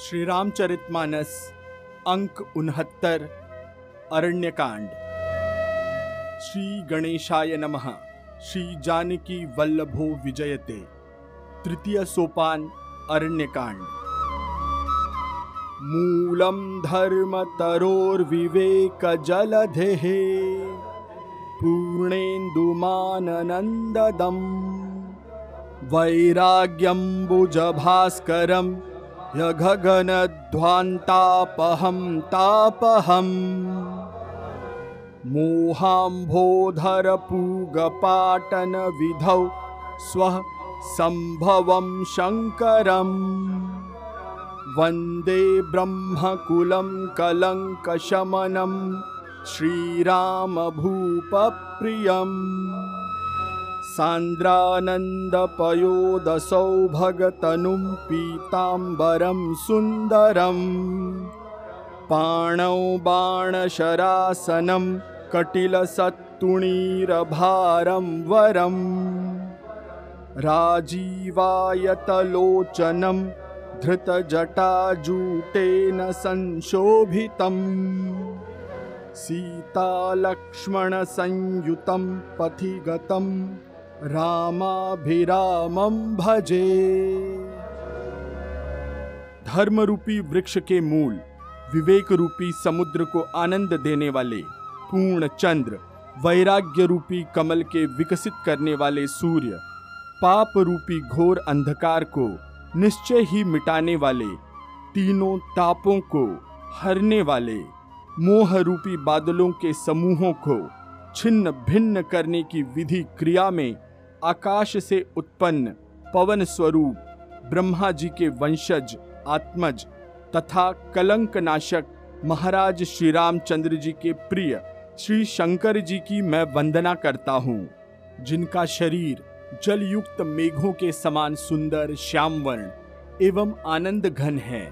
श्री रामचरितमानस अंक उनहत्तर, अरण्यकांड। श्री गणेशाय नमः, श्री जानकी वल्लभो विजयते, तृतीय सोपान, अरण्यकांड। मूलम धर्म तरोर्विवेक जलधेः पूर्णेन्दुमाननन्ददम्। वैराग्यम्बुजभास्करं यगगनध्वान्तापहं तापहम् मोहाम्भोधरपूगपाटनविधौ स्वः सम्भवं शङ्करम्। वन्दे ब्रह्मकुलं कलङ्कशमनं श्रीरामभूपप्रियम् सान्द्रानन्दपयोदसौ भगतनुं पीताम्बरं सुन्दरम् पाणौ बाणशरासनं कटिलसत्तुणीरभारं वरम् राजीवायतलोचनं धृतजटाजूटेन संशोभितम् सीतालक्ष्मणसंयुतं पथि गतं रामाभिरामं भजे। धर्म रूपी वृक्ष के मूल विवेक रूपी समुद्र को आनंद देने वाले पूर्ण चंद्र वैराग्य रूपी कमल के विकसित करने वाले सूर्य पाप रूपी घोर अंधकार को निश्चय ही मिटाने वाले तीनों तापों को हरने वाले मोह रूपी बादलों के समूहों को छिन्न भिन्न करने की विधि क्रिया में आकाश से उत्पन्न पवन स्वरूप, ब्रह्मा जी के वंशज, आत्मज तथा कलंक नाशक महाराज श्री रामचंद्र जी के प्रिय श्री शंकर जी की मैं वंदना करता हूँ, जिनका शरीर जल युक्त मेघों के समान सुंदर श्याम वर्ण एवं आनंद घन है,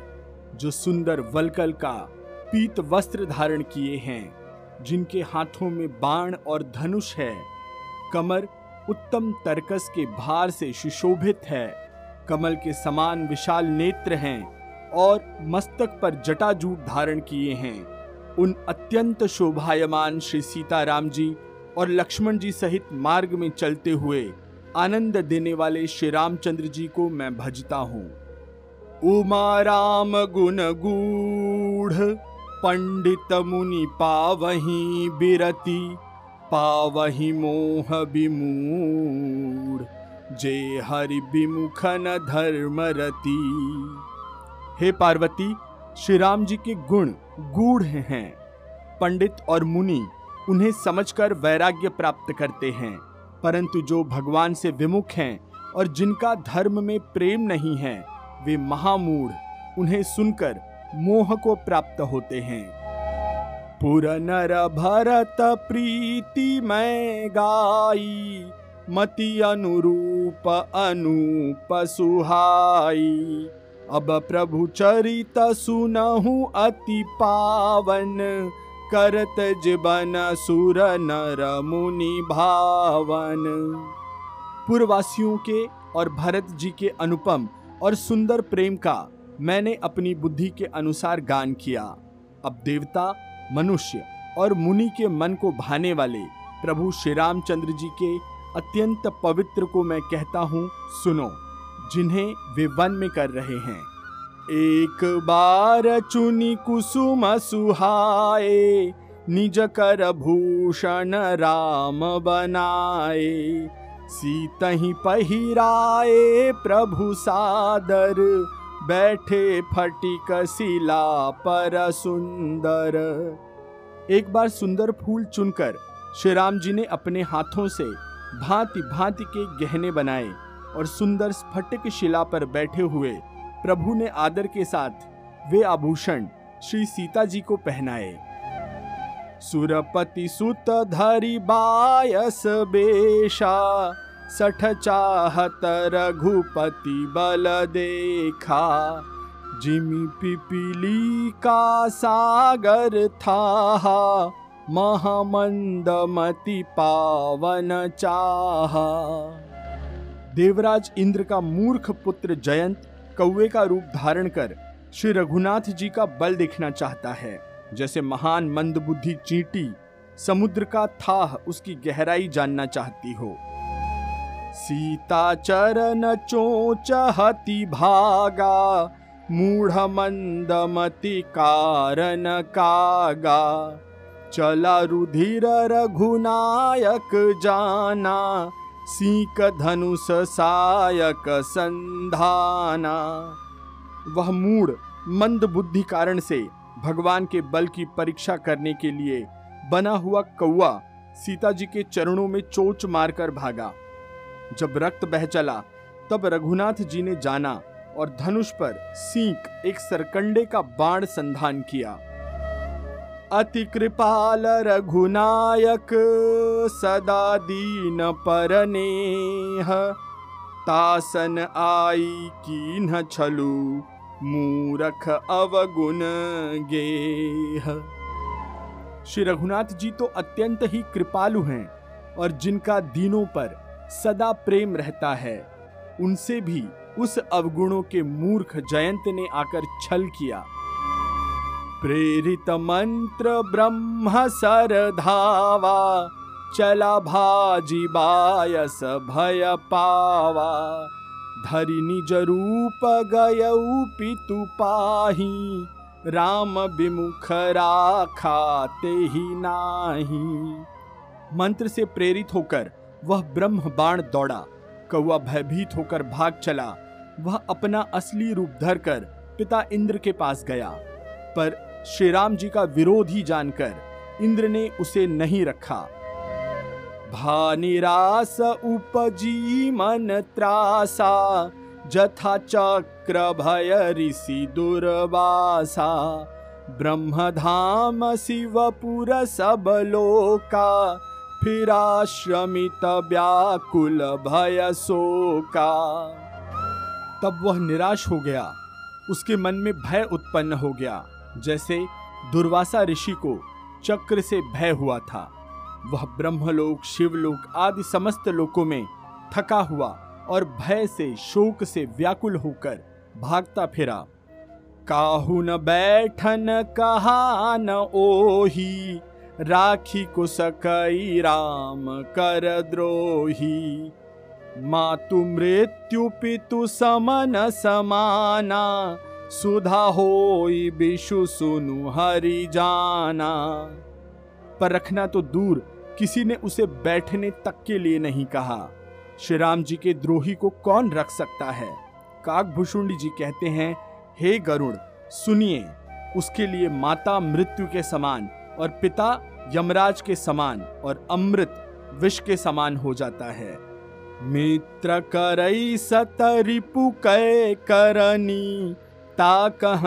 जो सुंदर वलकल का पीत वस्त्र धारण किए हैं, जिनके हाथों में बाण और धनुष है, कमर उत्तम तरकस के भार से सुशोभित है। कमल के समान विशाल नेत्र हैं और मस्तक पर जटाजूट धारण किए हैं। उन अत्यंत शोभायमान श्री सीताराम जी और लक्ष्मण जी सहित मार्ग में चलते हुए आनंद देने वाले श्री रामचंद्र जी को मैं भजता हूँ। उमा राम गुण गूढ़, पंडित मुनि पावही बिरति पावही मोह विमूढ़ जे हरि विमुखन धर्म रति हे पार्वती श्री राम जी के गुण गूढ़ हैं। पंडित और मुनि उन्हें समझकर वैराग्य प्राप्त करते हैं, परंतु जो भगवान से विमुख हैं और जिनका धर्म में प्रेम नहीं है, वे महामूढ़, उन्हें सुनकर मोह को प्राप्त होते हैं। पुर नर भरत प्रीति मैं गाई, मति अनुरूप अनूप सुहाई। अब प्रभु चरित सुनहु अति पावन, करत जीवन सुर नर मुनि भावन। पूर्ववासियों के और भरत जी के अनुपम और सुंदर प्रेम का मैंने अपनी बुद्धि के अनुसार गान किया। अब देवता मनुष्य और मुनि के मन को भाने वाले प्रभु श्री रामचंद्र जी के अत्यंत पवित्र को मैं कहता हूँ, सुनो, जिन्हें वे वन में कर रहे हैं। एक बार चुनी कुसुम सुहाए, निज कर भूषण राम बनाए। सीतही पहिराए प्रभु सादर बैठे फटिक शिला पर सुंदर। एक बार सुंदर फूल चुनकर श्री राम जी ने अपने हाथों से भांति भांति के गहने बनाए और सुंदर स्फटिक शिला पर बैठे हुए प्रभु ने आदर के साथ वे आभूषण श्री सीता जी को पहनाए। सुरपति सुत धरि बायस बेशा सठ चाहत रघुपति बल देखा, जिमी पिपीली का सागर था महामंद मति पावन चाहा। देवराज इंद्र का मूर्ख पुत्र जयंत कौवे का रूप धारण कर श्री रघुनाथ जी का बल देखना चाहता है। जैसे महान मंदबुद्धि चींटी, समुद्र का थाह उसकी गहराई जानना चाहती हो। सीता चरण चोच हति भागा मूढ़ मंदमति कारण कागा। चला रुधिर रघुनायक जाना, सीक धनुष सायक संधाना। वह मूड मंद बुद्धि कारण से भगवान के बल की परीक्षा करने के लिए बना हुआ कौआ सीता जी के चरणों में चोच मारकर भागा। जब रक्त बह चला, तब रघुनाथ जी ने जाना और धनुष पर सींक एक सरकंडे का बाण संधान किया। अति कृपाल रघुनायक, सदा दीन परनेह तासन आई कीन छलू, मूरख अवगुण गेह। श्री रघुनाथ जी तो अत्यंत ही कृपालु हैं और जिनका दीनों पर सदा प्रेम रहता है। उनसे भी उस अवगुणों के मूर्ख जयंत ने आकर छल किया। प्रेरित मंत्र ब्रह्म सर धावा चला भाजी बायस भय पावा। धरि निज रूप पितु पाही, राम विमुख राखा ते ही नाही। मंत्र से प्रेरित होकर वह ब्रह्म बाण दौड़ा कौआ भयभीत होकर भाग चला। वह अपना असली रूप धरकर पिता इंद्र के पास गया। पर श्री राम जी का विरोध ही जानकर इंद्र ने उसे नहीं रखा। भानिरास उपजी मन त्रासा, जथा चक्र भय ऋषि दुर्वासा। ब्रह्मधाम शिवपुर सब लोका फिर आश्रमित व्याकुल भय शोका तब वह निराश हो गया। उसके मन में भय उत्पन्न हो गया, जैसे दुर्वासा ऋषि को चक्र से भय हुआ था। वह ब्रह्मलोक, शिवलोक आदि समस्त लोकों में थका हुआ और भय से, शोक से व्याकुल होकर भागता फिरा। काहू न बैठन कहा न ओही राखी को सकई राम कर द्रोही। मातु मृत्यु पितु समन समाना। सुधा होई विषु सुनु हरि जाना। पर रखना तो दूर, किसी ने उसे बैठने तक के लिए नहीं कहा। श्री राम जी के द्रोही को कौन रख सकता है? काकभूषुंडी जी कहते हैं, हे गरुड़, सुनिए, उसके लिए माता मृत्यु के समान और पिता यमराज के समान और अमृत विष के समान हो जाता है। मित्र करई सतरिपु कै करनी, ता कह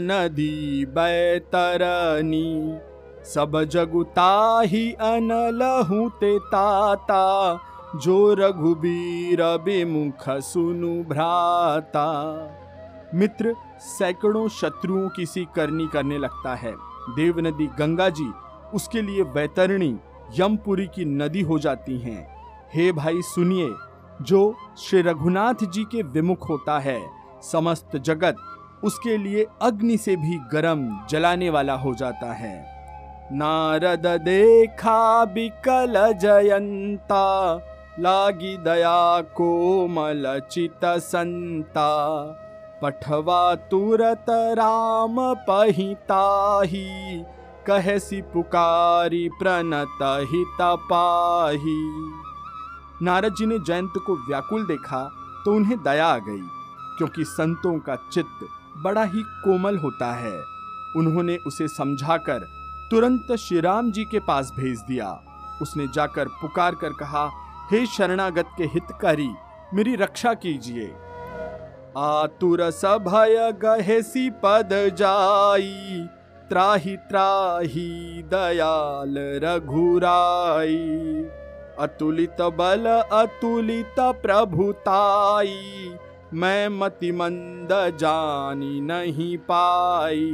नदी बैतरनी सब जगुता ही अनलहु ते ताता, जो रघुबीर विमुख सुनु भ्राता। मित्र सैकड़ों शत्रुओं की सी करनी करने लगता है। देव नदी गंगा जी उसके लिए वैतरणी, यमपुरी की नदी हो जाती हैं। हे भाई सुनिए, जो श्री रघुनाथ जी के विमुख होता है, समस्त जगत उसके लिए अग्नि से भी गर्म जलाने वाला हो जाता है। नारद देखा बिकल जयंता, लागी दया कोमल चित संता पठवा तुरत राम पहिताही कहसी पुकारी प्रणत हित पाही। नारद जी ने जयंत को व्याकुल देखा तो उन्हें दया आ गई, क्योंकि संतों का चित्त बड़ा ही कोमल होता है। उन्होंने उसे समझाकर तुरंत श्री राम जी के पास भेज दिया। उसने जाकर पुकार कर कहा, हे शरणागत के हितकारी, मेरी रक्षा कीजिए। आतुर सभय गहेसी पद जाई। त्राही त्राही दयाल रघुराई। अतुलित बल, अतुलित प्रभुताई मैं मति मंद जानी नहीं पाई।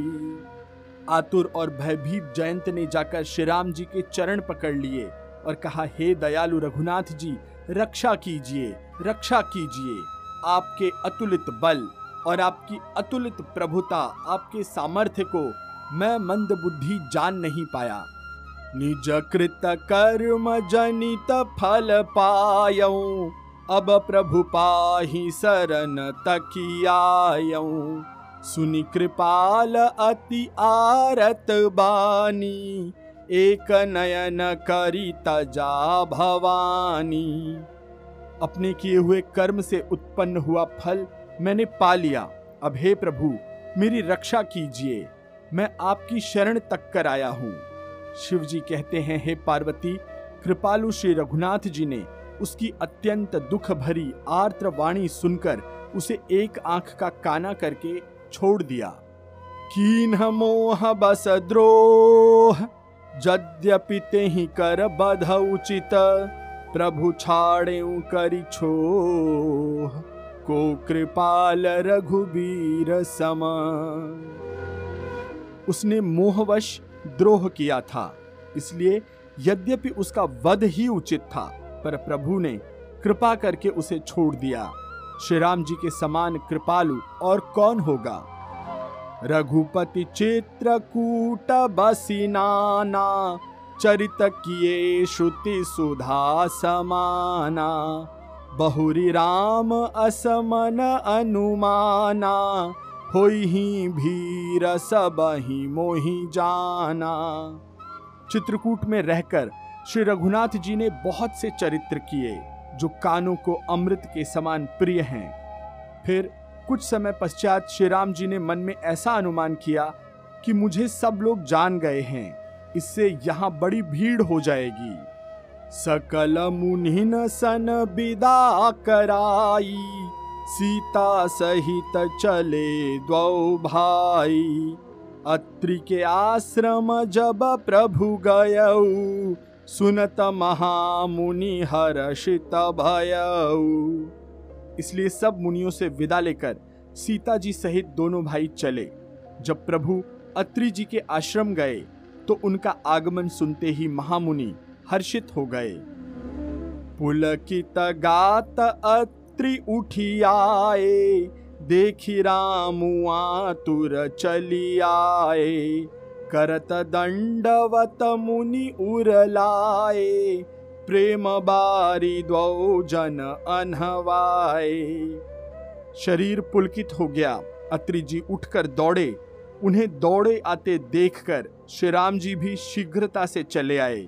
आतुर और भयभीत जयंत ने जाकर श्री राम जी के चरण पकड़ लिए और कहा, हे दयालु रघुनाथ जी रक्षा कीजिए रक्षा कीजिए। आपके अतुलित बल और आपकी अतुलित प्रभुता, आपके सामर्थ्य को मैं मंद बुद्धि जान नहीं पाया। निज कृत कर्म जनित फल पायऊ। अब प्रभु पाही शरण तकियायऊ सुनि कृपाल अति आरत बानी। एक नयन करी तजा भवानी। अपने किए हुए कर्म से उत्पन्न हुआ फल मैंने पा लिया। अब हे प्रभु, मेरी रक्षा कीजिए। मैं आपकी शरण तक कर आया हूँ। शिव जी कहते हैं, हे पार्वती, कृपालु श्री रघुनाथ जी ने उसकी अत्यंत दुख भरी आर्त्र वाणी सुनकर उसे एक आँख का काना करके छोड़ दिया। कीन मोह बस द्रोह, यद्यपि ते ही कर बध उचित प्रभु छाड़े करी छो को कृपाल रघुबीर सम उसने मोहवश द्रोह किया था। इसलिए यद्यपि उसका वध ही उचित था, पर प्रभु ने कृपा करके उसे छोड़ दिया। श्री राम जी के समान कृपालु और कौन होगा? रघुपति चित्रकूट बसिनाना चरित किए श्रुति सुधा समाना। बहुरी राम असमन अनुमाना होई ही भीर सब ही मोही जाना। चित्रकूट में रहकर श्री रघुनाथ जी ने बहुत से चरित्र किए, जो कानों को अमृत के समान प्रिय हैं। फिर कुछ समय पश्चात श्री राम जी ने मन में ऐसा अनुमान किया कि मुझे सब लोग जान गए हैं, इससे यहाँ बड़ी भीड़ हो जाएगी। सकल मुनिन सन विदा कराई सीता सहित चले द्वौ भाई। अत्रि के आश्रम जब प्रभु गयऊ सुनत महामुनि हर्षित भयऊ इसलिए सब मुनियों से विदा लेकर सीता जी सहित दोनों भाई चले। जब प्रभु अत्रि जी के आश्रम गए तो उनका आगमन सुनते ही महामुनि हर्षित हो गए। पुलकित गात अत्रि उठी आए देखी रामुआ तुर चली आए करत दंडवत मुनि उरलाए, प्रेम बारी द्वौ जन अनहवाए। शरीर पुलकित हो गया, अत्रि जी उठकर दौड़े। उन्हें दौड़े आते देखकर श्री राम जी भी शीघ्रता से चले आए।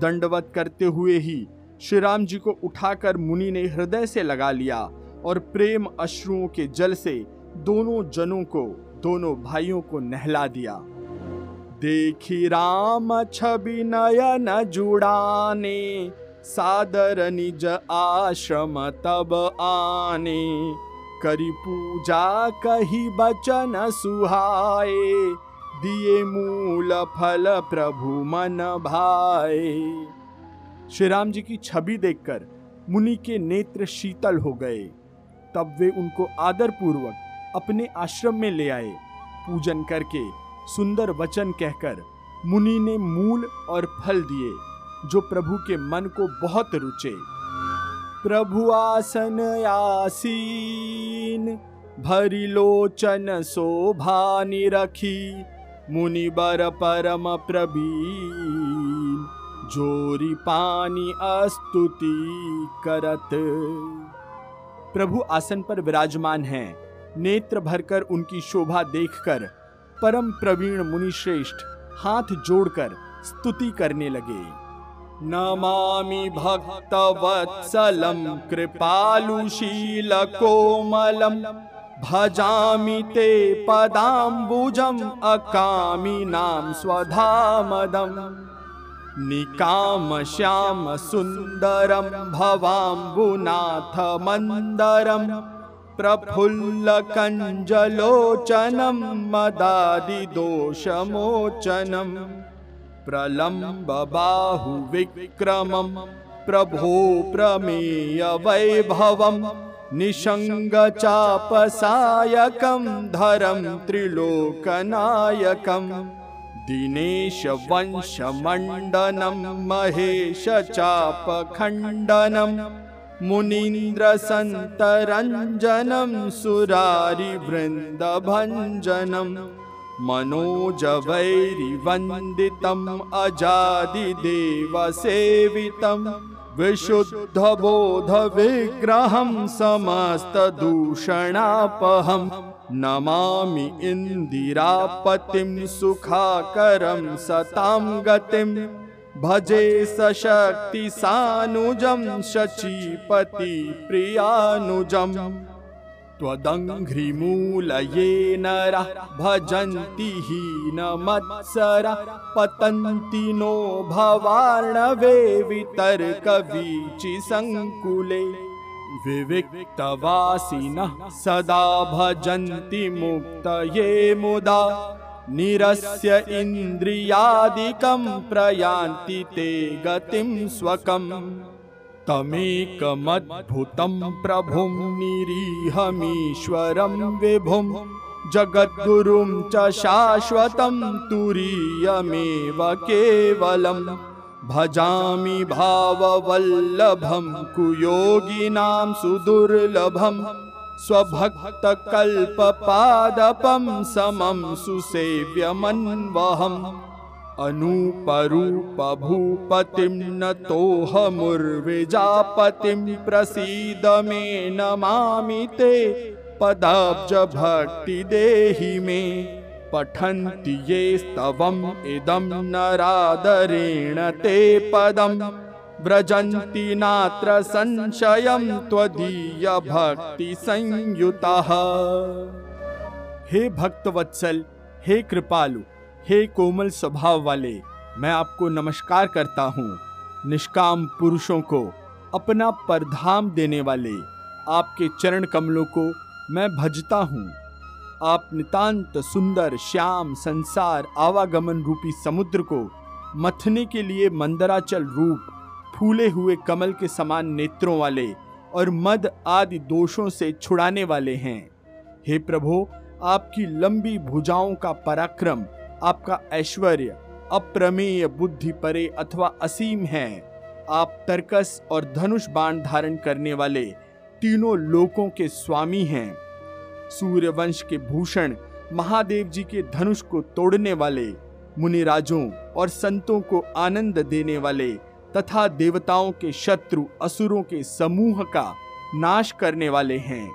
दंडवत करते हुए ही श्री राम जी को उठाकर मुनि ने हृदय से लगा लिया और प्रेम अश्रुओं के जल से दोनों जनों को, दोनों भाइयों को नहला दिया। देखी राम छवि नयन जुड़ाने, सादर निज आश्रम तब आने। करी पूजा कही बचन सुहाए, दिए मूल फल प्रभु मन भाए। श्री राम जी की छवि देखकर मुनि के नेत्र शीतल हो गए। तब वे उनको आदर पूर्वक अपने आश्रम में ले आए। पूजन करके सुंदर वचन कहकर मुनि ने मूल और फल दिए, जो प्रभु के मन को बहुत रुचे। प्रभु आसन आसीन भरी लोचन शोभा मुनि बर परम प्रवीण। जोरी पानी अस्तुति करत। प्रभु आसन पर विराजमान हैं। नेत्र भरकर उनकी शोभा देखकर परम प्रवीण मुनि श्रेष्ठ हाथ जोड़कर स्तुति करने लगे। नमामि भक्त वत्सलम कृपालुशील कोमलम, भजामि ते पदाम्बुजम, अकामी नाम स्वधामदम। निकामश्याम सुन्दरं भवाम्बुनाथमन्दरं प्रफुल्लकञ्जलोचनं मदादिदोषमोचनं प्रलम्बबाहुविक्रमं प्रभो प्रमेयवैभवं निषङ्गचापसायकं धरं त्रिलोकनायकम्। दिनेशवंशमण्डनं महेशचापखण्डनं मुनीन्द्रसन्तरञ्जनं सुरारिवृन्दभञ्जनं मनोजवैरिवन्दितम् अजादिदेवसेवितम् विशुद्धबोधविग्रहं समस्तदूषणापहं नमामि इन्दिरापतिं सुखाकरं सतां गति। भजे सशक्ति सानुजं शचीपति प्रियानुजम्। त्वदङ्घ्रिमूलये नरः भजन्ति हीनमत्सरः पतन्ति नो भवार्णवे वितर्कवीचिसङ्कुले। विविक्तवासिनः सदा भजन्ति मुक्तये मुदा निरस्य इन्द्रियादिकं प्रयान्ति ते गतिं स्वकम् तमेकमद्भुतं प्रभुं निरीहमीश्वरं विभुं जगद्गुरुं च शाश्वतं तुरीयमेव केवलम् भजामि भाववल्लभं कुयोगिनां सुदुर्लभम् स्वभक्तकल्पपादपं समं सुसेव्यमन्वहम् अनूपरूपभूपतिं नतोऽहमुर्विजापतिं प्रसीद मे नमामि ते पदाब्जभक्तिदेहि मे पठन्ति ये स्तवम् इदं नरादरेण ते पदम् व्रजन्ति नात्र संशयं त्वदीय भक्ति संयुतः हे भक्तवत्सल, हे कृपालु हे कोमल स्वभाव वाले, मैं आपको नमस्कार करता हूँ। निष्काम पुरुषों को अपना परधाम देने वाले, आपके चरण कमलों को मैं भजता हूँ। आप नितांत सुंदर, श्याम, संसार, आवागमन रूपी समुद्र को मथने के लिए मंदराचल रूप, फूले हुए कमल के समान नेत्रों वाले और मद आदि दोषों से छुड़ाने वाले हैं। हे प्रभु, आपकी लंबी भुजाओं का पराक्रम आपका ऐश्वर्य, अप्रमेय बुद्धि परे अथवा असीम है। आप तर्कस और धनुष बाण धारण करने वाले तीनों लोकों के स्वामी हैं। सूर्यवंश के भूषण, महादेव जी के धनुष को तोड़ने वाले, मुनिराजों और संतों को आनंद देने वाले तथा देवताओं के शत्रु असुरों के समूह का नाश करने वाले हैं।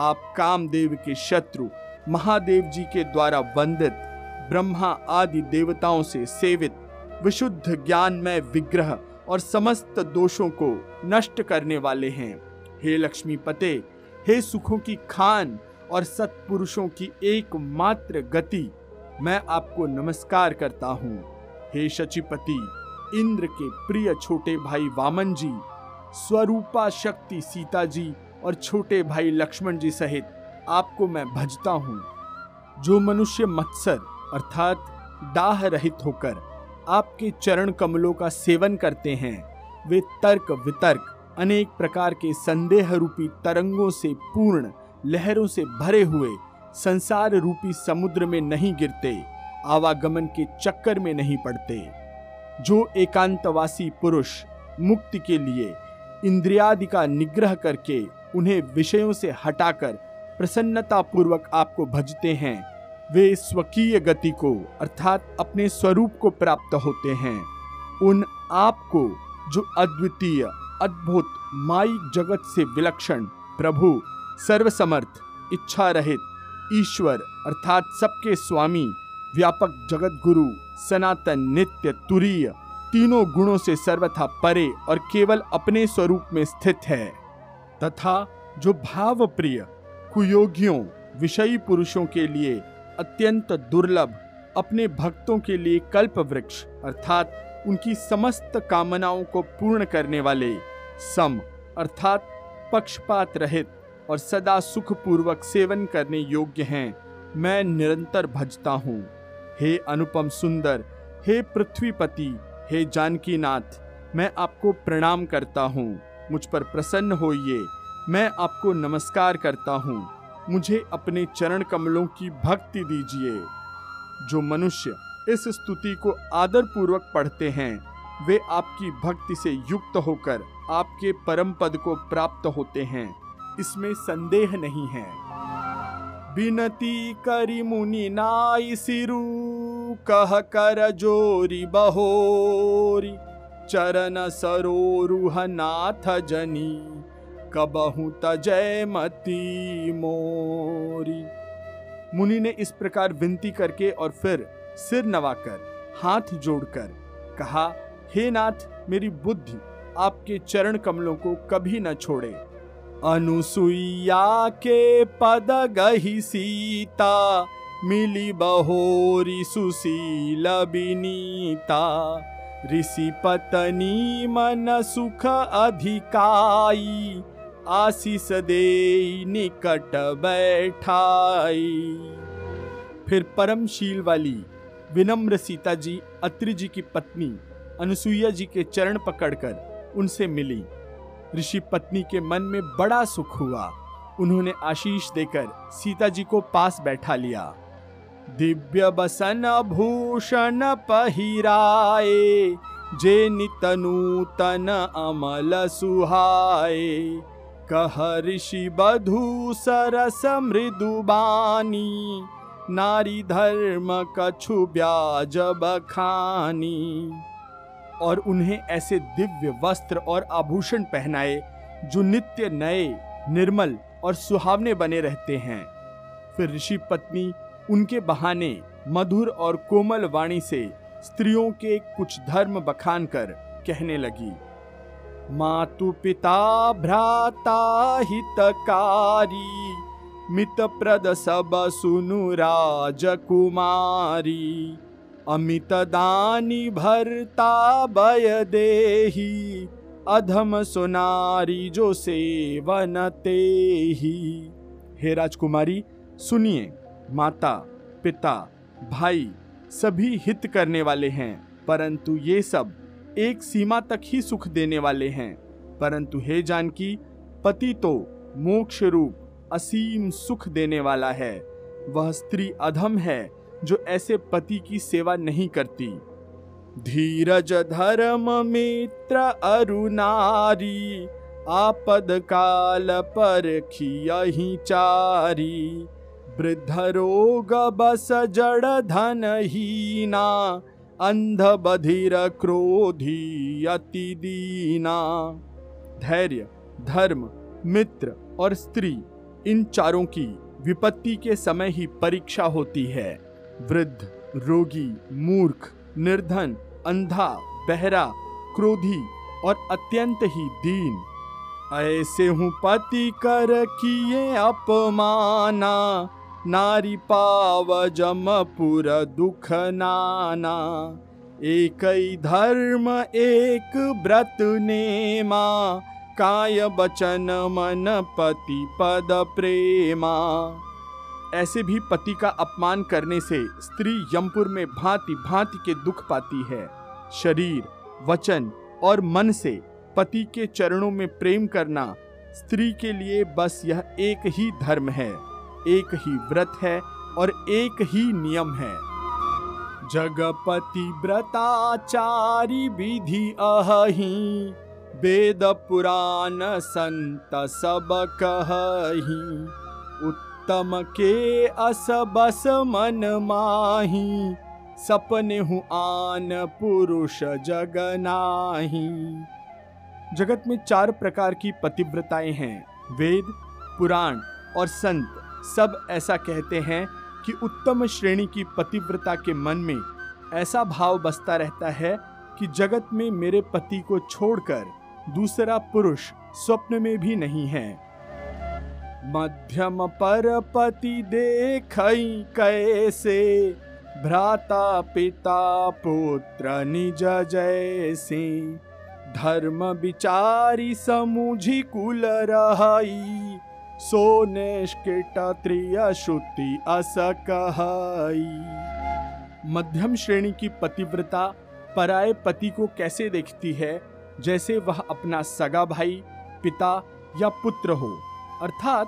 आप कामदेव के शत्रु, महादेव जी के द्वारा वंदित ब्रह्मा आदि देवताओं से सेवित, विशुद्ध ज्ञान में विग्रह और समस्त दोषों को नष्ट करने वाले हैं। हे लक्ष्मी पते, हे सुखों की खान और सत्पुरुषों की एकमात्र गति, मैं आपको नमस्कार करता हूँ। हे शचिपति, इंद्र के प्रिय छोटे भाई वामन जी, स्वरूपा शक्ति सीता जी और छोटे भाई लक्ष्मण जी सहित आपको मैं भजता हूँ। जो मनुष्य मत्सर अर्थात दाह रहित होकर आपके चरण कमलों का सेवन करते हैं। वे तर्क वितर्क, अनेक प्रकार के संदेह रूपी तरंगों से पूर्ण, लहरों से भरे हुए, संसार रूपी समुद्र में नहीं गिरते, आवागमन के चक्कर में नहीं पड़ते। जो एकांतवासी पुरुष मुक्ति के लिए इंद्रियादि का निग्रह करके उन्हें विषयों से हटाकर प्रसन्नता पूर्वक आपको भजते हैं वे स्वकीय गति को, अर्थात अपने स्वरूप को प्राप्त होते हैं। उन आपको जो अद्वितीय, अद्भुत माइक जगत से विलक्षण, प्रभु, सर्वसमर्थ इच्छा रहित ईश्वर, अर्थात सबके स्वामी, व्यापक जगत गुरु सनातन, नित्य, तुरीय, तीनों गुणों से सर्वथा परे और केवल अपने स्वरूप में स्थित है। तथा जो भाव प्रिय कुयोगियों, विषयी पुरुषों के लिए अत्यंत दुर्लभ अपने भक्तों के लिए कल्प वृक्ष, अर्थात उनकी समस्त कामनाओं को पूर्ण करने वाले सम, अर्थात पक्षपात रहित और सदा सुखपूर्वक सेवन करने योग्य हैं, मैं निरंतर भजता हूँ। हे अनुपम सुंदर, हे पृथ्वीपति, हे जानकी नाथ मैं आपको प्रणाम करता हूँ। मुझ पर प्रसन्न होइए, मैं आपको नमस्कार करता हूँ। मुझे अपने चरण कमलों की भक्ति दीजिए। जो मनुष्य इस स्तुति को आदर पूर्वक पढ़ते हैं, वे आपकी भक्ति से युक्त होकर आपके परम पद को प्राप्त होते हैं। इसमें संदेह नहीं है। बिनती करी मुनि नाई सिरु, कह कर जोरी बहोरी, चरण सरोरुह नाथ जनी। कबहू तजय मती मोरी। मुनि ने इस प्रकार विनती करके और फिर सिर नवाकर, हाथ जोड़कर कहा, हे नाथ, मेरी बुद्धि आपके चरण कमलों को कभी न छोड़े। अनुसुईया के पद गही सीता, मिली बहोरी सुशील बिनीता ऋषि पत्नी मन सुख अधिकाई आशीष दे निकट बैठाई। फिर परमशील वाली विनम्र सीता जी, अत्रि जी की पत्नी, अनुसुईया जी के चरण पकड़कर उनसे मिली। ऋषि पत्नी के मन में बड़ा सुख हुआ। उन्होंने आशीष देकर सीता जी को पास बैठा लिया। दिव्य बसन भूषण पहिराए, जे नितनूतन अमल सुहाए। कह ऋषि बधु सरस मृदुबानी नारी धर्म कछु ब्याज बखानी। और उन्हें ऐसे दिव्य वस्त्र और आभूषण पहनाए, जो नित्य नए, निर्मल और सुहावने बने रहते हैं। फिर ऋषि पत्नी उनके बहाने मधुर और कोमल वाणी से स्त्रियों के कुछ धर्म बखान कर कहने लगी। मातु पिता भ्राता हितकारी मित प्रद सब सुनु राजकुमारी। अमित दानी भरता बय देही, अधम सुनारी जो सेवन ते ही हे राजकुमारी, सुनिए, माता, पिता, भाई, सभी हित करने वाले हैं, परंतु ये सब एक सीमा तक ही सुख देने वाले हैं। परंतु हे जानकी, पति तो मोक्ष रूप, असीम सुख देने वाला है। वह स्त्री अधम है जो ऐसे पति की सेवा नहीं करती। धीरज धर्म मित्र अरुनारी आपद काल पर खियही चारी। वृद्ध रोग बस जड़ धन हीना अंध बधिर क्रोधी अति दीना धैर्य, धर्म, मित्र और स्त्री, इन चारों की विपत्ति के समय ही परीक्षा होती है। वृद्ध, रोगी, मूर्ख, निर्धन, अंधा, बहरा, क्रोधी और अत्यंत ही दीन। ऐसे हूँ पति कर किए अपमाना। नारी पाव जमपुर दुख नाना। एक धर्म एक व्रत नेमा। काय बचन मन पति पद प्रेमा। ऐसे भी पति का अपमान करने से स्त्री यमपुर में भांति भांति के दुख पाती है। शरीर, वचन और मन से पति के चरणों में प्रेम करना स्त्री के लिए बस यह एक ही धर्म है। एक ही व्रत है और एक ही नियम है। जगपति व्रताचारी विधि अहि वेद पुराण संत सब कही उत्तम के अस बस मन माही, सपने आन पुरुष जगनाही। जगत में चार प्रकार की पतिव्रताएँ हैं, वेद, पुराण और संत। सब ऐसा कहते हैं कि उत्तम श्रेणी की पतिव्रता के मन में ऐसा भाव बसता रहता है कि जगत में मेरे पति को छोड़कर दूसरा पुरुष स्वप्न में भी नहीं है। मध्यम पर पति देख कैसे? भ्राता पिता पुत्र निज जैसे। धर्म विचारी समुझी कुल रहाई। श्रुति अस मध्यम श्रेणी की पतिव्रता पराय पति को कैसे देखती है? जैसे वह अपना सगा भाई, पिता या पुत्र हो। अर्थात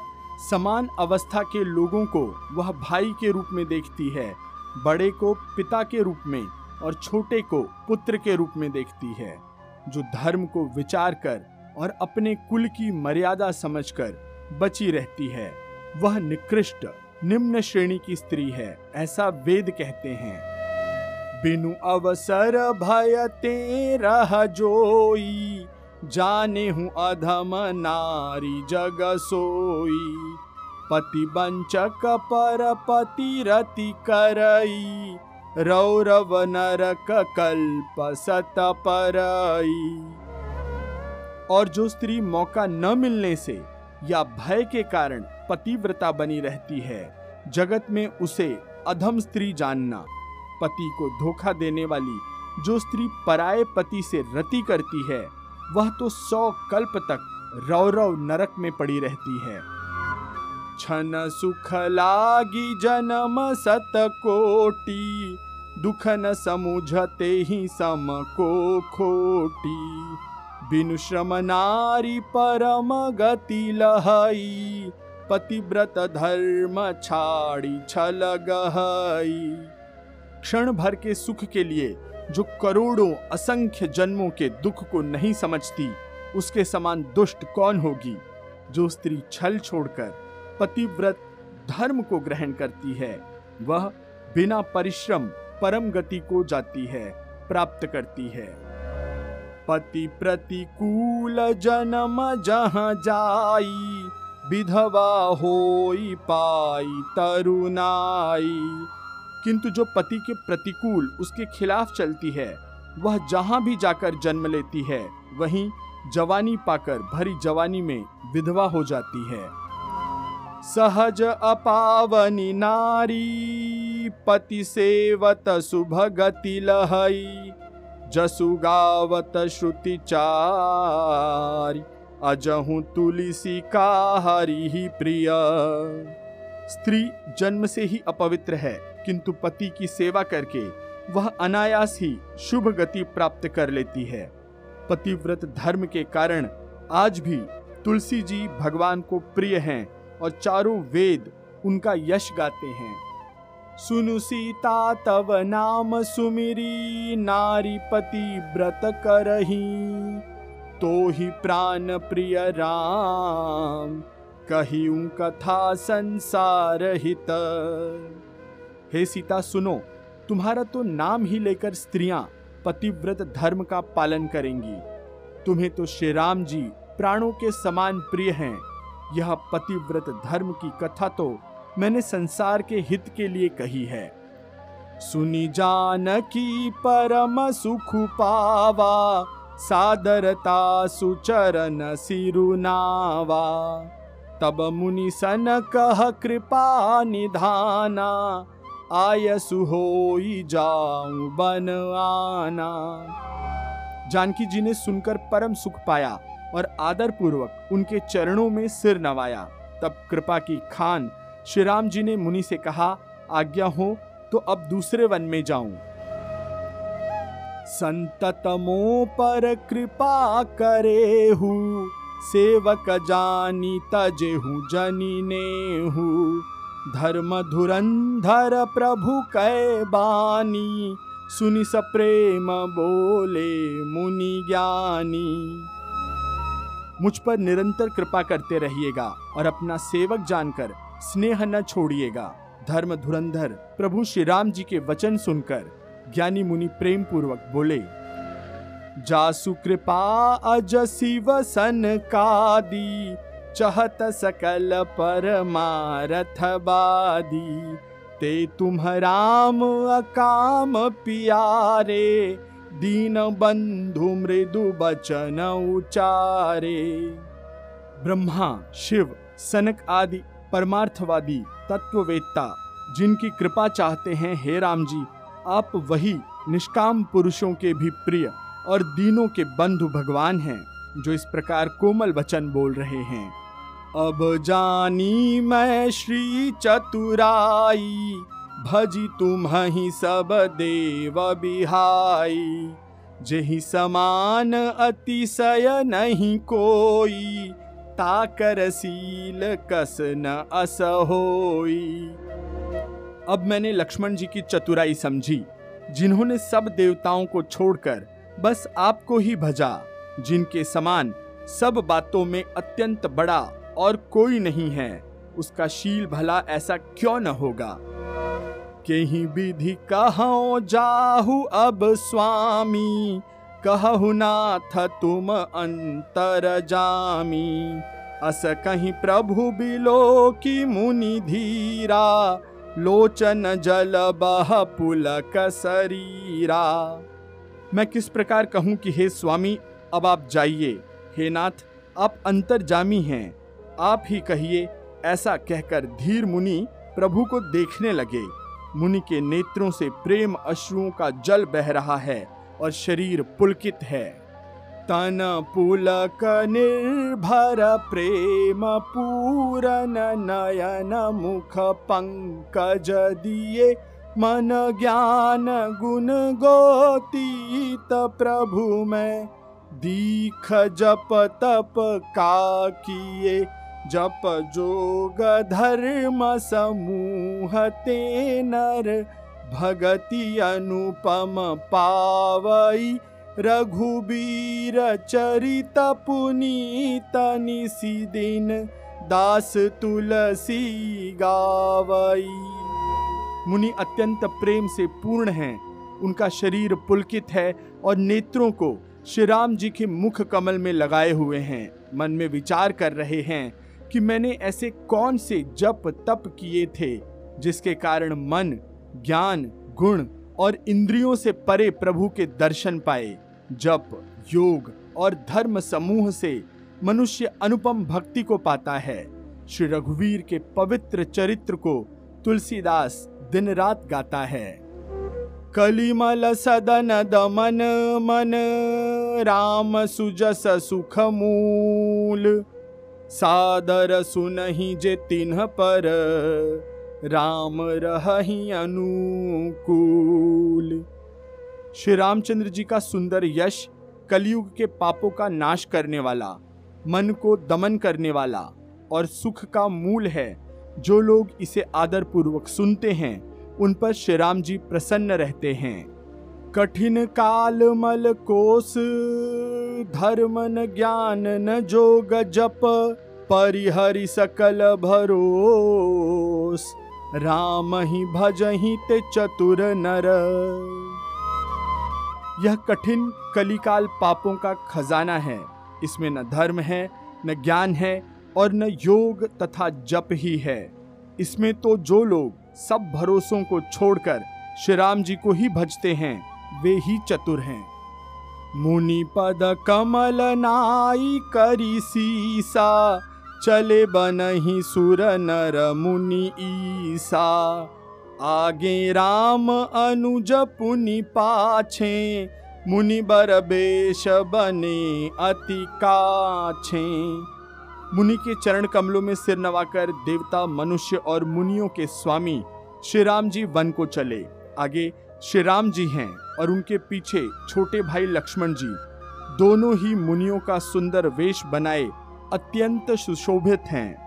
समान अवस्था के लोगों को वह भाई के रूप में देखती है, बड़े को पिता के रूप में और छोटे को पुत्र के रूप में देखती है, जो धर्म को विचार कर और अपने कुल की मर्यादा समझकर बची रहती है। वह निकृष्ट, निम्न श्रेणी की स्त्री है, ऐसा वेद कहते हैं। बिनु अवसर भय तेरह जोई, जाने हूँ अधम नारी जग सोई। पति बंचक पर पति रति करई रौरव नरक कल्प सत परई। और जो स्त्री मौका न मिलने से या भय के कारण पतिव्रता बनी रहती है। जगत में उसे अधम स्त्री जानना, पति को धोखा देने वाली जो स्त्री पराये पति से रति करती है, वह तो सौ कल्प तक रौरव नरक में पड़ी रहती है। छन सुख लागी जन्म सत कोटि दुख न समुझते ही सम को खोटी। बिनु श्रम नारी परम गति लहई पतिव्रत धर्म छाड़ी छल गहई क्षण भर के सुख के लिए जो करोड़ों असंख्य जन्मों के दुख को नहीं समझती, उसके समान दुष्ट कौन होगी, जो स्त्री छल छोड़कर पतिव्रत धर्म को ग्रहण करती है, वह बिना परिश्रम परम गति को जाती है, प्राप्त करती है। पति प्रतिकूल जन्म जहाँ जाई, विधवा होई पाई तरुणाई। किंतु जो पति के प्रतिकूल उसके खिलाफ चलती है, वह जहाँ भी जाकर जन्म लेती है, वहीं जवानी पाकर भरी जवानी में विधवा हो जाती है। सहज अपावनी नारी, पति सेवत शुभ गति लहई। जसु गावत श्रुति चारी, अजहू तुलसी का हरि ही प्रिय। स्त्री जन्म से ही अपवित्र है, किंतु पति की सेवा करके वह अनायास ही शुभ गति प्राप्त कर लेती है। पतिव्रत धर्म के कारण आज भी तुलसी जी भगवान को प्रिय हैं और चारों वेद उनका यश गाते हैं। सुनु सीता, तव नाम सुमिरी, नारी पति व्रत करही। तो ही प्राण प्रिय राम कही कथा संसार हित। हे सीता, सुनो, तुम्हारा तो नाम ही लेकर स्त्रियाँ पतिव्रत धर्म का पालन करेंगी। तुम्हें तो श्री राम जी प्राणों के समान प्रिय हैं। यह पतिव्रत धर्म की कथा तो मैंने संसार के हित के लिए कही है। सुनी जान की परम सुख पावा, सादरता सुचरण सिरुनावा तब मुनि सन कह कृपा निधाना आय सुहोई जाऊँ बन आना। जानकी जी ने सुनकर परम सुख पाया और आदर पूर्वक उनके चरणों में सिर नवाया। तब कृपा की खान श्री राम जी ने मुनि से कहा, आज्ञा हो तो अब दूसरे वन में जाऊँ। संततमो पर कृपा करे हूँ, सेवक जानी तजेहू जनी ने हूँ धर्म धुरंधर प्रभु कै बानी, सुनि सप्रेम बोले मुनि ज्ञानी। मुझ पर निरंतर कृपा करते रहिएगा और अपना सेवक जानकर स्नेह न छोड़िएगा। धर्म धुरंधर, प्रभु श्री राम जी के वचन सुनकर ज्ञानी मुनि प्रेम पूर्वक बोले, जासु कृपा अज शिव सन कादी, चहत सकल परमारथ बादी। ते तुम राम अकाम पियारे, दीन बंधु मृदु बचन उचारे। ब्रह्मा, शिव, सनक आदि परमार्थवादी, तत्ववेत्ता, जिनकी कृपा चाहते हैं हे राम जी आप वही निष्काम पुरुषों के भी प्रिय और दीनों के बंधु भगवान हैं, जो इस प्रकार कोमल वचन बोल रहे हैं। अब जानी मैं श्री चतुराई, भजी तुम ही सब देव बिहाई। जही समान अतिशय नहीं कोई ताकर सील कस न अस होई अब मैंने लक्ष्मण जी की चतुराई समझी, जिन्होंने सब देवताओं को छोड़कर बस आपको ही भजा, जिनके समान सब बातों में अत्यंत बड़ा और कोई नहीं है, उसका शील भला ऐसा क्यों न होगा? कहीं विधि कहो जाहु अब स्वामी? कहु नाथ, तुम अंतर जामी। अस कहीं प्रभु बिलो की मुनि धीरा। लोचन जल बह पुलक शरीरा मैं किस प्रकार कहूँ कि हे स्वामी, अब आप जाइए। हे नाथ, आप अंतर्जामी हैं। आप ही कहिए, ऐसा कहकर धीर मुनि प्रभु को देखने लगे। मुनि के नेत्रों से प्रेम अश्रुओं का जल बह रहा है। और शरीर पुलकित है। तन पुलक निर्भर प्रेम पूरन नयन मुख पंकज दिए। मन ज्ञान गुण गोतीत प्रभु में। दीख जप तप का किए। जप जोग धर्म समूह ते नर। भगति अनुपम पावई रघुबीर चरित पुनीत निसी दिन दास तुलसी गावई मुनि अत्यंत प्रेम से पूर्ण हैं, उनका शरीर पुलकित है और नेत्रों को श्री राम जी के मुख कमल में लगाए हुए हैं। मन में विचार कर रहे हैं कि मैंने ऐसे कौन से जप तप किए थे, जिसके कारण मन ज्ञान, गुण और इंद्रियों से परे प्रभु के दर्शन पाए। जप, योग और धर्म समूह से मनुष्य अनुपम भक्ति को पाता है। श्री रघुवीर के पवित्र चरित्र को तुलसीदास दिन रात गाता है। कलिमल सदन दमन मन, राम सुजस सुख मूल सादर सुनहि जे तिन्ह पर। राम रही अनुकूल। श्री रामचंद्र जी का सुंदर यश कलयुग के पापों का नाश करने वाला, मन को दमन करने वाला और सुख का मूल है। जो लोग इसे आदर पूर्वक सुनते हैं, उन पर श्री राम जी प्रसन्न रहते हैं। कठिन काल मल कोस, धर्म न ज्ञान न जोग जप, परिहरि सकल भरोस। राम ही भजही ते चतुर नर। यह कठिन कलिकाल पापों का खजाना है। इसमें न धर्म है, न ज्ञान है और न योग तथा जप ही है। इसमें तो जो लोग सब भरोसों को छोड़कर श्री राम जी को ही भजते हैं, वे ही चतुर हैं। मुनि पद कमल नाई करी सीसा चले बनही सुर नर मुनि ईसा। आगे राम अनुज पुनि पाछे, मुनि बर बेश बने अति काछे। मुनि के चरण कमलों में सिर नवाकर देवता, मनुष्य और मुनियों के स्वामी श्री राम जी वन को चले। आगे श्री राम जी हैं और उनके पीछे छोटे भाई लक्ष्मण जी, दोनों ही मुनियों का सुंदर वेश बनाए अत्यंत सुशोभित हैं।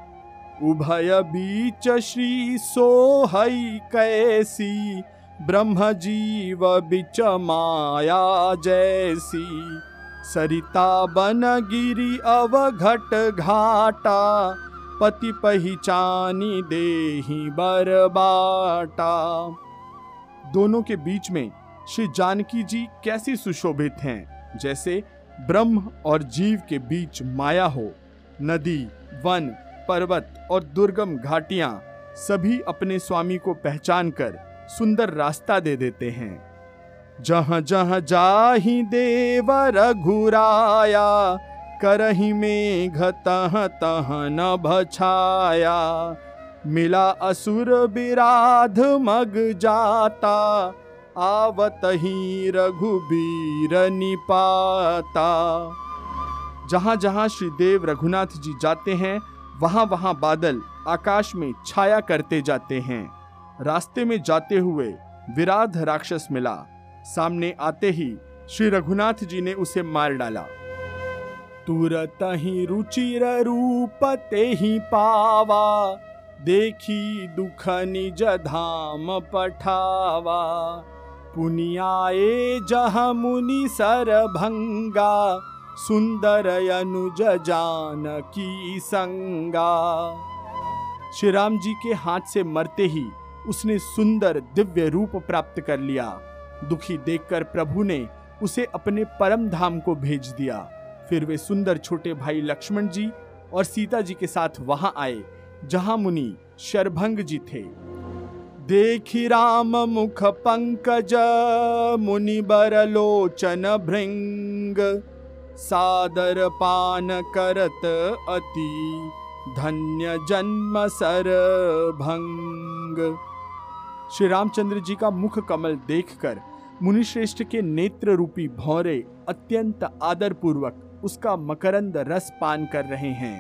उभय बीच श्री सोहई कैसी, ब्रह्म जीव बिच माया जैसी। सरिता बन गिरी अवघट घाटा, पति पहचानी देही बरबाटा दोनों के बीच में श्री जानकी जी कैसी सुशोभित हैं, जैसे ब्रह्म और जीव के बीच माया हो। नदी, वन, पर्वत और दुर्गम घाटियाँ सभी अपने स्वामी को पहचान कर सुंदर रास्ता दे देते हैं। जहाँ जहाँ जाही देव रघुराया, करही में तह तह न भछाया। मिला असुर विराध मग जाता, आवत ही रघुबीर निपाता। जहाँ जहाँ श्री देव रघुनाथ जी जाते हैं, वहाँ वहाँ बादल आकाश में छाया करते जाते हैं। रास्ते में जाते हुए विराध राक्षस मिला। सामने आते ही श्री रघुनाथ जी ने उसे मार डाला। तुरत ही रुचिर रूप ते ही पावा, देखी दुख निज धाम पठावा। पुनियाए जह मुनि सर भंगा सुंदर अनुज जान की संगा। श्री राम जी के हाथ से मरते ही उसने सुंदर दिव्य रूप प्राप्त कर लिया। दुखी देखकर प्रभु ने उसे अपने परम धाम को भेज दिया। फिर वे सुंदर छोटे भाई लक्ष्मण जी और सीता जी के साथ वहाँ आए, जहाँ मुनि शरभंग जी थे। देखी राम मुख पंकज, मुनि बर लोचन भृंग। सादर पान करत अति धन्य जन्म सर भंग श्री रामचंद्र जी का मुख कमल देखकर मुनिश्रेष्ठ के नेत्र रूपी भौरे अत्यंत आदर पूर्वक उसका मकरंद रस पान कर रहे हैं।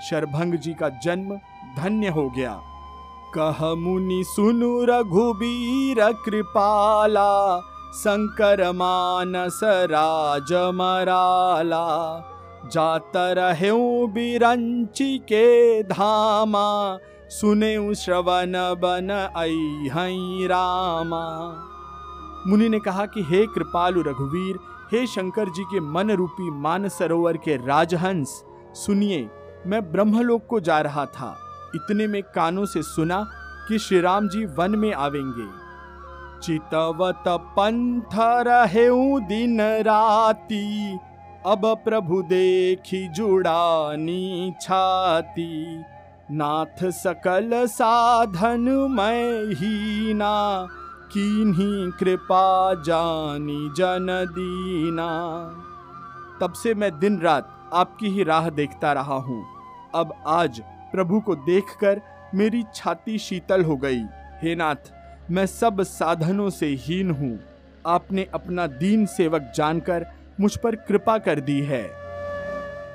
शरभंग जी का जन्म धन्य हो गया। कह मुनि सुनु रघुबीर कृपाला शंकर मानस राज मराला जात रहे बिरंची के धामा सुने श्रवण बन आई रामा। मुनि ने कहा कि हे कृपालु रघुवीर, हे शंकर जी के मन रूपी मान सरोवर के राजहंस, सुनिए, मैं ब्रह्मलोक को जा रहा था। इतने में कानों से सुना कि श्री राम जी वन में आवेंगे। चितवत पंथ रहे दिन राती, अब प्रभु देखी जुड़ानी छाती। नाथ सकल साधन मैं ही ना कीन्ही कृपा जानी जन दीना। तब से मैं दिन रात आपकी ही राह देखता रहा हूँ। अब आज प्रभु को देखकर मेरी छाती शीतल हो गई। हे नाथ मैं सब साधनों से हीन हूँ। आपने अपना दीन सेवक जानकर मुझ पर कृपा कर दी है।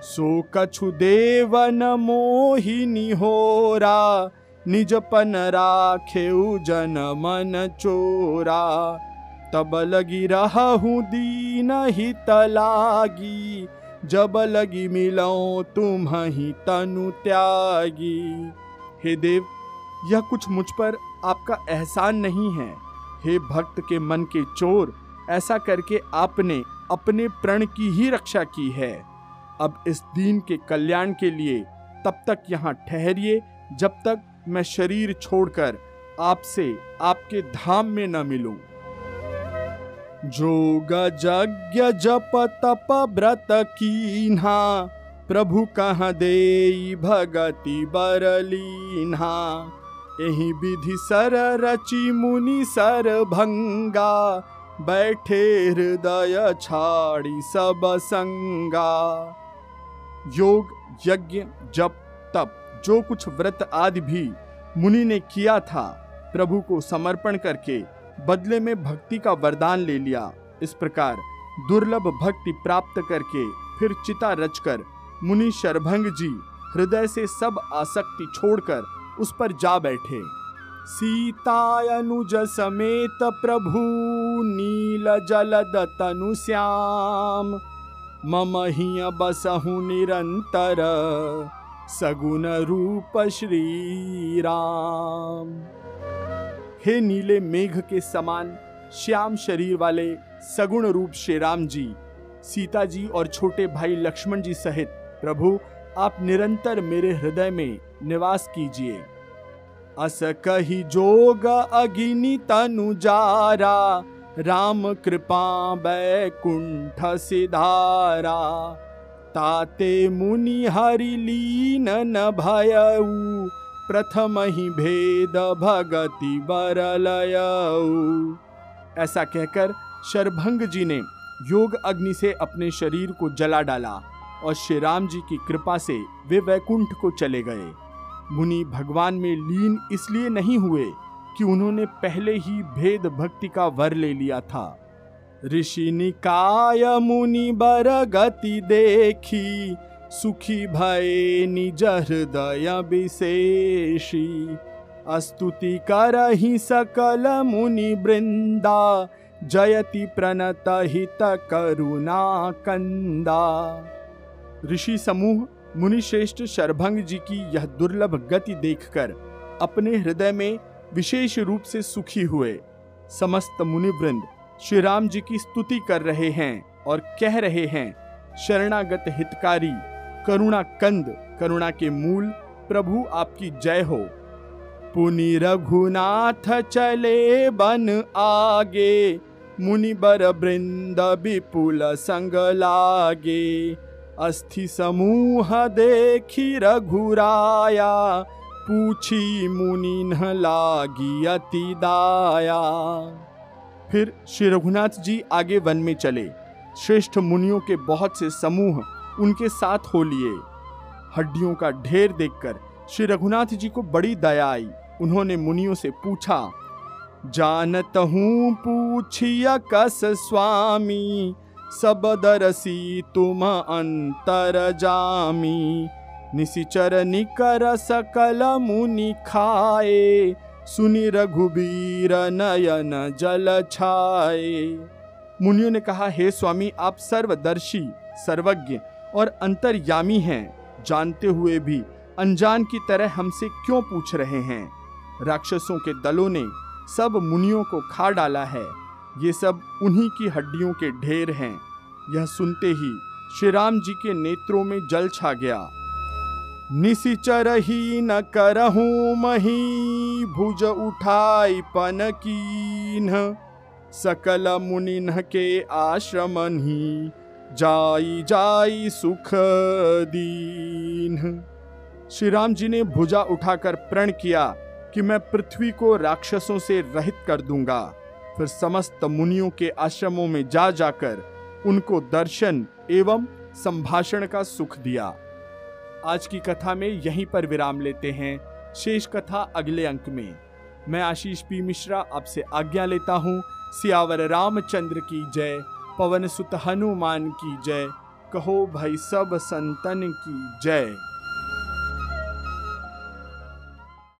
सो कछु देवन मोहिनी होरा, निजपन राखे जन मन चोरा। तब लगी रहूँ दीन ही तलागी जब लगी मिलो तुम ही तनु त्यागी। हे देव, यह कुछ मुझ पर आपका एहसान नहीं है। हे भक्त के मन के चोर, ऐसा करके आपने अपने प्रण की ही रक्षा की है। अब इस दीन के कल्याण के लिए तब तक यहाँ ठहरिए जब तक मैं शरीर छोड़कर आपसे आपके धाम में न मिलूं। जोग यज्ञ जप तप व्रत कीन्हा, प्रभु कह दे भगति बरलीन्हा। यही विधि सर रचि मुनि सर भंगा, बैठे हृदय छाड़ी सब संगा। योग, यज्ञ, जप, तप, जो कुछ व्रत आदि भी मुनि ने किया था, प्रभु को समर्पण करके बदले में भक्ति का वरदान ले लिया। इस प्रकार दुर्लभ भक्ति प्राप्त करके फिर चिता रचकर मुनि शरभंग जी हृदय से सब आसक्ति छोड़कर उस पर जा बैठे। सीता अनुज समेत प्रभु नील जलद तनु श्याम, मम ही बसहु निरंतर सगुन रूप श्री राम हे नीले मेघ के समान श्याम शरीर वाले सगुण रूप श्री राम जी, सीता जी और छोटे भाई लक्ष्मण जी सहित प्रभु आप निरंतर मेरे हृदय में निवास कीजिए। अस कही जोग अगिनी तनु जारा, राम कृपा बैकुंठ सिधारा। ताते मुनि हरि लीन न भयऊ, प्रथम ही भेद भगति बरलय ऐसा कहकर शरभंग जी ने योग अग्नि से अपने शरीर को जला डाला। और श्री राम जी की कृपा से वे वैकुंठ को चले गए। मुनि भगवान में लीन इसलिए नहीं हुए कि उन्होंने पहले ही भेद भक्ति का वर ले लिया था। ऋषि निकाय मुनि बर गति देखी, सुखी भय निज हृदय विशेषी। अस्तुति कर ही सकल मुनि वृंदा, जयति प्रणत हित करुणा कंदा। ऋषि समूह मुनि श्रेष्ठ शरभंग जी की यह दुर्लभ गति देखकर अपने हृदय में विशेष रूप से सुखी हुए समस्त मुनिवृंद श्री राम जी की स्तुति कर रहे हैं और कह रहे हैं, शरणागत हितकारी, करुणा कंद, करुणा के मूल, प्रभु आपकी जय हो। पुनि रघुनाथ चले बन आगे मुनि बर वृंद विपुल संग लागे। अस्थि समूह देखी रघुराया, पूछी मुनि लागी अति दाया फिर श्री रघुनाथ जी आगे वन में चले। श्रेष्ठ मुनियों के बहुत से समूह उनके साथ हो लिए। हड्डियों का ढेर देखकर श्री रघुनाथ जी को बड़ी दया आई। उन्होंने मुनियों से पूछा, जानत हूँ, पूछिया कस स्वामी सब दरसी तुम अंतर जामी। निशिचर निकर सकल मुनि खाए। सुनि रघुबीर नयन जल छाए। मुनियों ने कहा, हे स्वामी, आप सर्वदर्शी, सर्वज्ञ और अंतर्यामी हैं। जानते हुए भी अनजान की तरह हमसे क्यों पूछ रहे हैं? राक्षसों के दलों ने सब मुनियों को खा डाला है। ये सब उन्हीं की हड्डियों के ढेर हैं। यह सुनते ही श्री राम जी के नेत्रों में जल छा गया। निशिचर ही न करहू मही, भुज उठाई पन कीन सकल मुनिन के आश्रमन ही जाई जाई सुख दीन श्री राम जी ने भुजा उठाकर प्रण किया कि मैं पृथ्वी को राक्षसों से रहित कर दूँगा। फिर समस्त मुनियों के आश्रमों में जा जाकर उनको दर्शन एवं संभाषण का सुख दिया। आज की कथा में यहीं पर विराम लेते हैं। शेष कथा अगले अंक में। मैं आशीष पी मिश्रा आपसे आज्ञा लेता हूँ। सियावर रामचंद्र की जय। पवन सुत हनुमान की जय। कहो भाई सब संतन की जय।